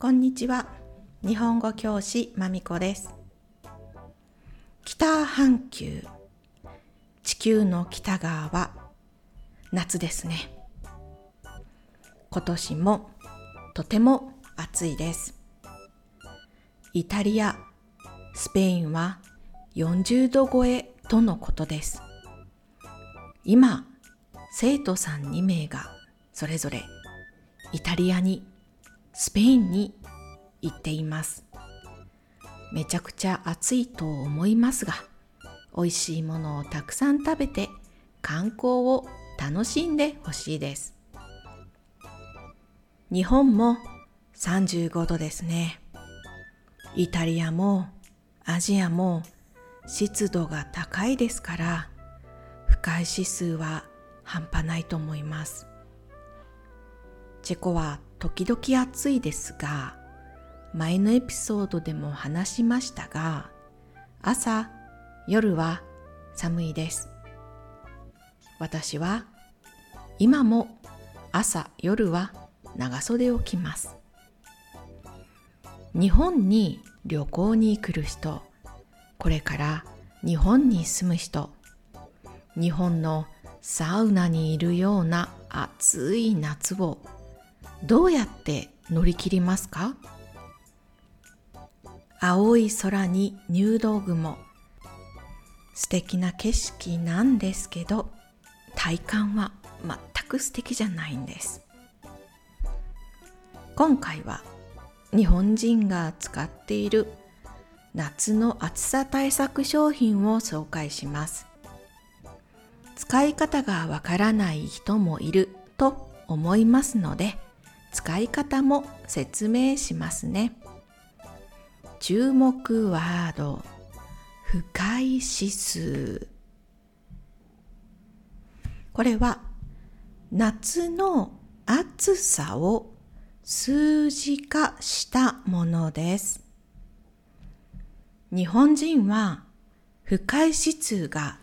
こんにちは。日本語教師まみこです。北半球、地球の北側は夏ですね。今年もとても暑いです。イタリア、スペインは40度超えとのことです。今、生徒さん2名がそれぞれイタリアにスペインに行っています。めちゃくちゃ暑いと思いますが、美味しいものをたくさん食べて観光を楽しんでほしいです。日本も35度ですね。イタリアもアジアも湿度が高いですから不快指数は半端ないと思います。チェコは時々暑いですが前のエピソードでも話しましたが朝夜は寒いです。私は今も朝夜は長袖を着ます。日本に旅行に来る人これから日本に住む人日本のサウナにいるような暑い夏をどうやって乗り切りますか？青い空に入道雲。素敵な景色なんですけど体感は全く素敵じゃないんです。今回は日本人が使っている夏の暑さ対策商品を紹介します。使い方がわからない人もいると思いますので使い方も説明しますね。注目ワード不快指数これは夏の暑さを数字化したものです。日本人は不快指数が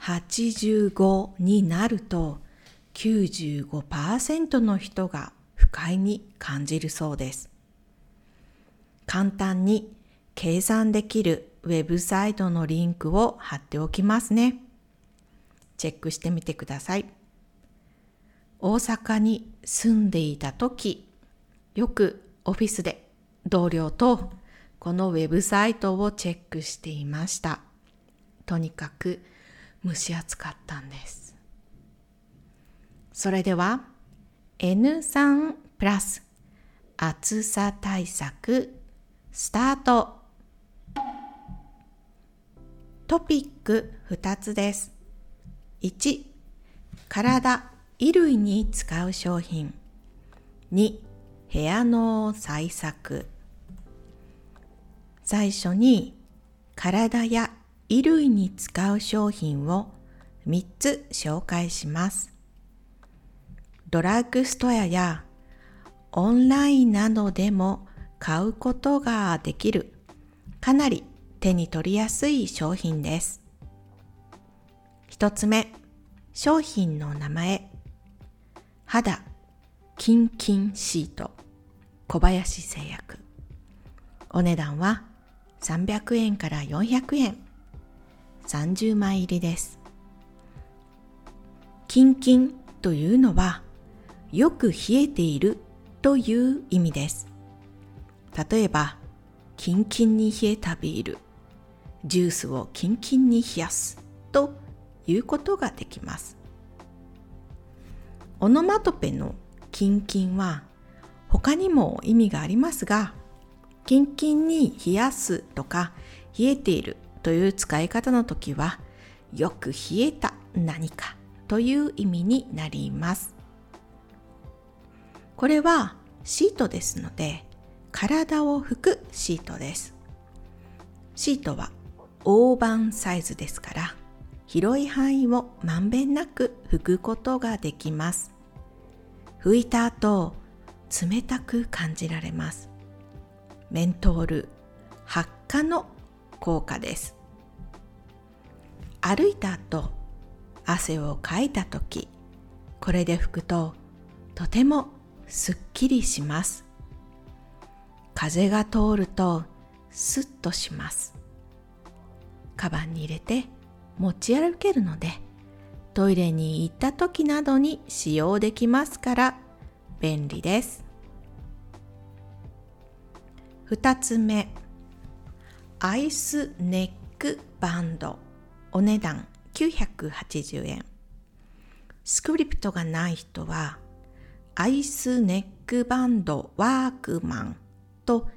85になると95%の人が不快に感じるそうです。簡単に計算できるウェブサイトのリンクを貼っておきますね。チェックしてみてください。大阪に住んでいた時、よくオフィスで同僚とこのウェブサイトをチェックしていました。とにかく蒸し暑かったんです。それでは N3 プラス暑さ対策スタートトピック2つです。1、体、衣類に使う商品。2、部屋の対策。最初に体や衣類に使う商品を3つ紹介します。ドラッグストアやオンラインなどでも買うことができるかなり手に取りやすい商品です。一つ目、商品の名前。肌キンキンシート小林製薬。お値段は300円から400円。30枚入りです。キンキンというのはよく冷えているという意味です。例えば、キンキンに冷えたビール、ジュースをキンキンに冷やすということができます。オノマトペのキンキンは他にも意味がありますが、キンキンに冷やすとか冷えているという使い方の時はよく冷えた何かという意味になります。これはシートですので体を拭くシートです。シートは大判サイズですから広い範囲をまんべんなく拭くことができます。拭いた後冷たく感じられます。メントール発火の効果です。歩いた後汗をかいた時これで拭くととてもすっきりします。風が通るとスッとします。カバンに入れて持ち歩けるのでトイレに行った時などに使用できますから便利です。2つ目アイスネックバンド。お値段980円。スクリプトがない人はアイスネックバンドワークマンと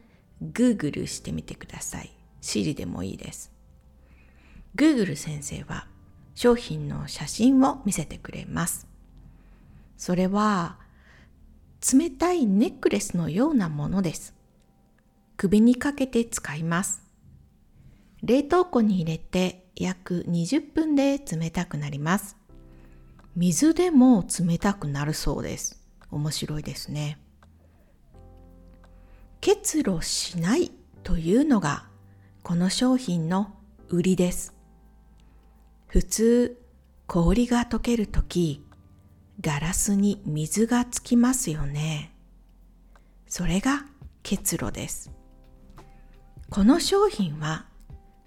Google してみてください。Siri でもいいです。Google 先生は商品の写真を見せてくれます。それは冷たいネックレスのようなものです。首にかけて使います。冷凍庫に入れて約20分で冷たくなります。水でも冷たくなるそうです。面白いですね。結露しないというのがこの商品の売りです。普通氷が溶けるときガラスに水がつきますよね。それが結露です。この商品は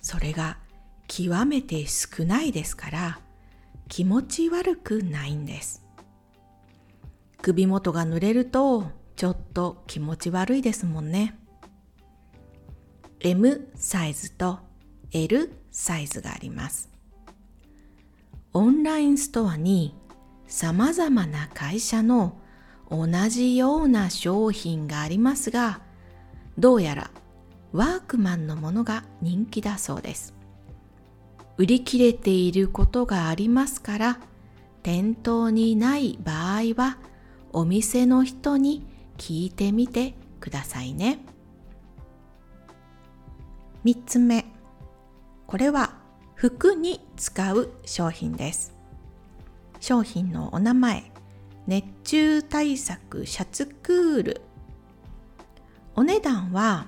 それが極めて少ないですから気持ち悪くないんです。首元が濡れるとちょっと気持ち悪いですもんね。M サイズと L サイズがあります。オンラインストアに様々な会社の同じような商品がありますが、どうやらワークマンのものが人気だそうです。売り切れていることがありますから、店頭にない場合はお店の人に聞いてみてくださいね。3つ目。これは服に使う商品です。商品のお名前、熱中対策シャツクール。お値段は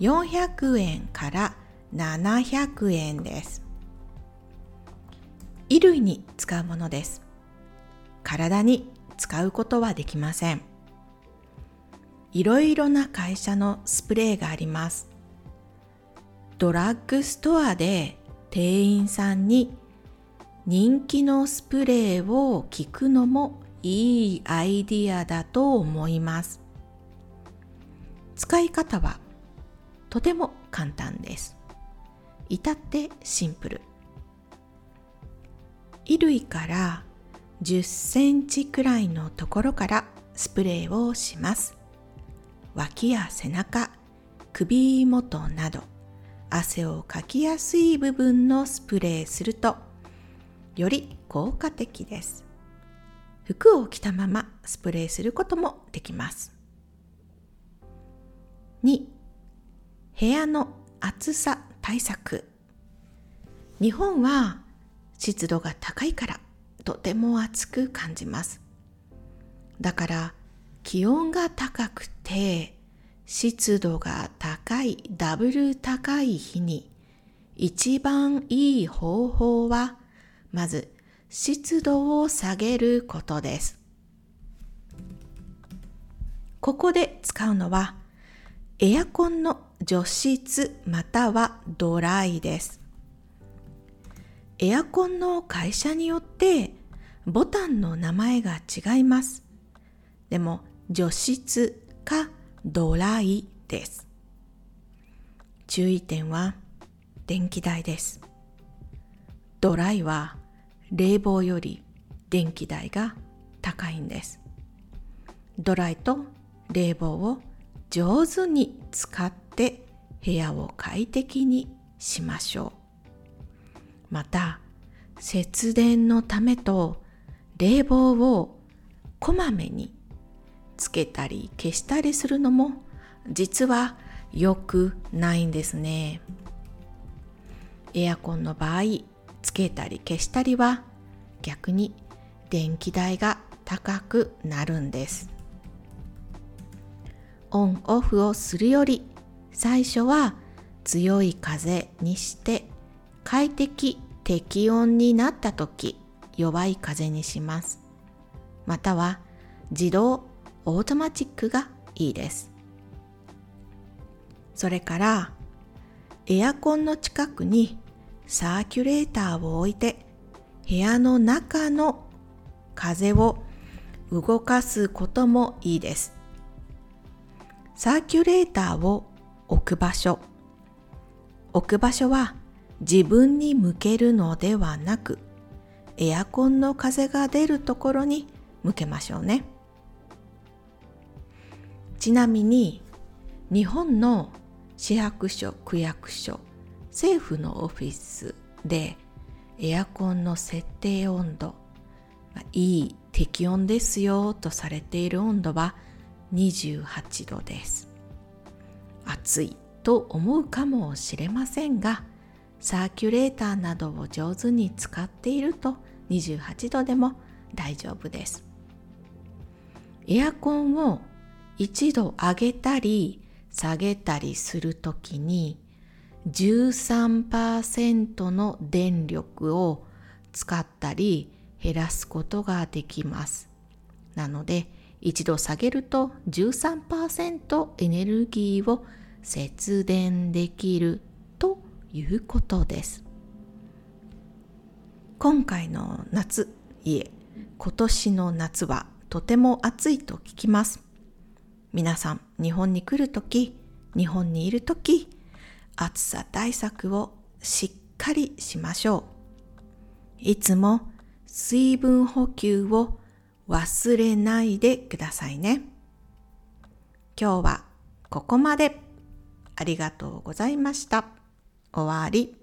400円から700円です。衣類に使うものです。体に使うことはできません。いろいろな会社のスプレーがあります。ドラッグストアで店員さんに人気のスプレーを聞くのもいいアイディアだと思います。使い方はとても簡単です。至ってシンプル。衣類から10センチくらいのところからスプレーをします。脇や背中、首元など汗をかきやすい部分のスプレーするとより効果的です。服を着たままスプレーすることもできます。2. 部屋の暑さ対策日本は湿度が高いからとても暑く感じます。だから気温が高くて湿度が高いダブル高い日に一番いい方法はまず湿度を下げることです。ここで使うのはエアコンの除湿またはドライです。エアコンの会社によってボタンの名前が違います。でも除湿かドライです。注意点は電気代です。ドライは冷房より電気代が高いんです。ドライと冷房を上手に使って部屋を快適にしましょう。また節電のためと冷房をこまめにつけたり消したりするのも実は良くないんですね。エアコンの場合つけたり消したりは逆に電気代が高くなるんです。オンオフをするより最初は強い風にして快適適温になった時弱い風にします。または自動オートマチックがいいです。それからエアコンの近くにサーキュレーターを置いて部屋の中の風を動かすこともいいです。サーキュレーターを置く場所置く場所は自分に向けるのではなくエアコンの風が出るところに向けましょうね。ちなみに日本の市役所区役所政府のオフィスでエアコンの設定温度いい適温ですよとされている温度は28度です。暑いと思うかもしれませんがサーキュレーターなどを上手に使っていると28度でも大丈夫です。エアコンを一度上げたり下げたりするときに13%の電力を使ったり減らすことができます。なので一度下げると13%エネルギーを節電できるいうことです。今回の夏いえ今年の夏はとても暑いと聞きます。皆さん日本に来るとき日本にいるとき暑さ対策をしっかりしましょう。いつも水分補給を忘れないでくださいね。今日はここまで。ありがとうございました。終わり。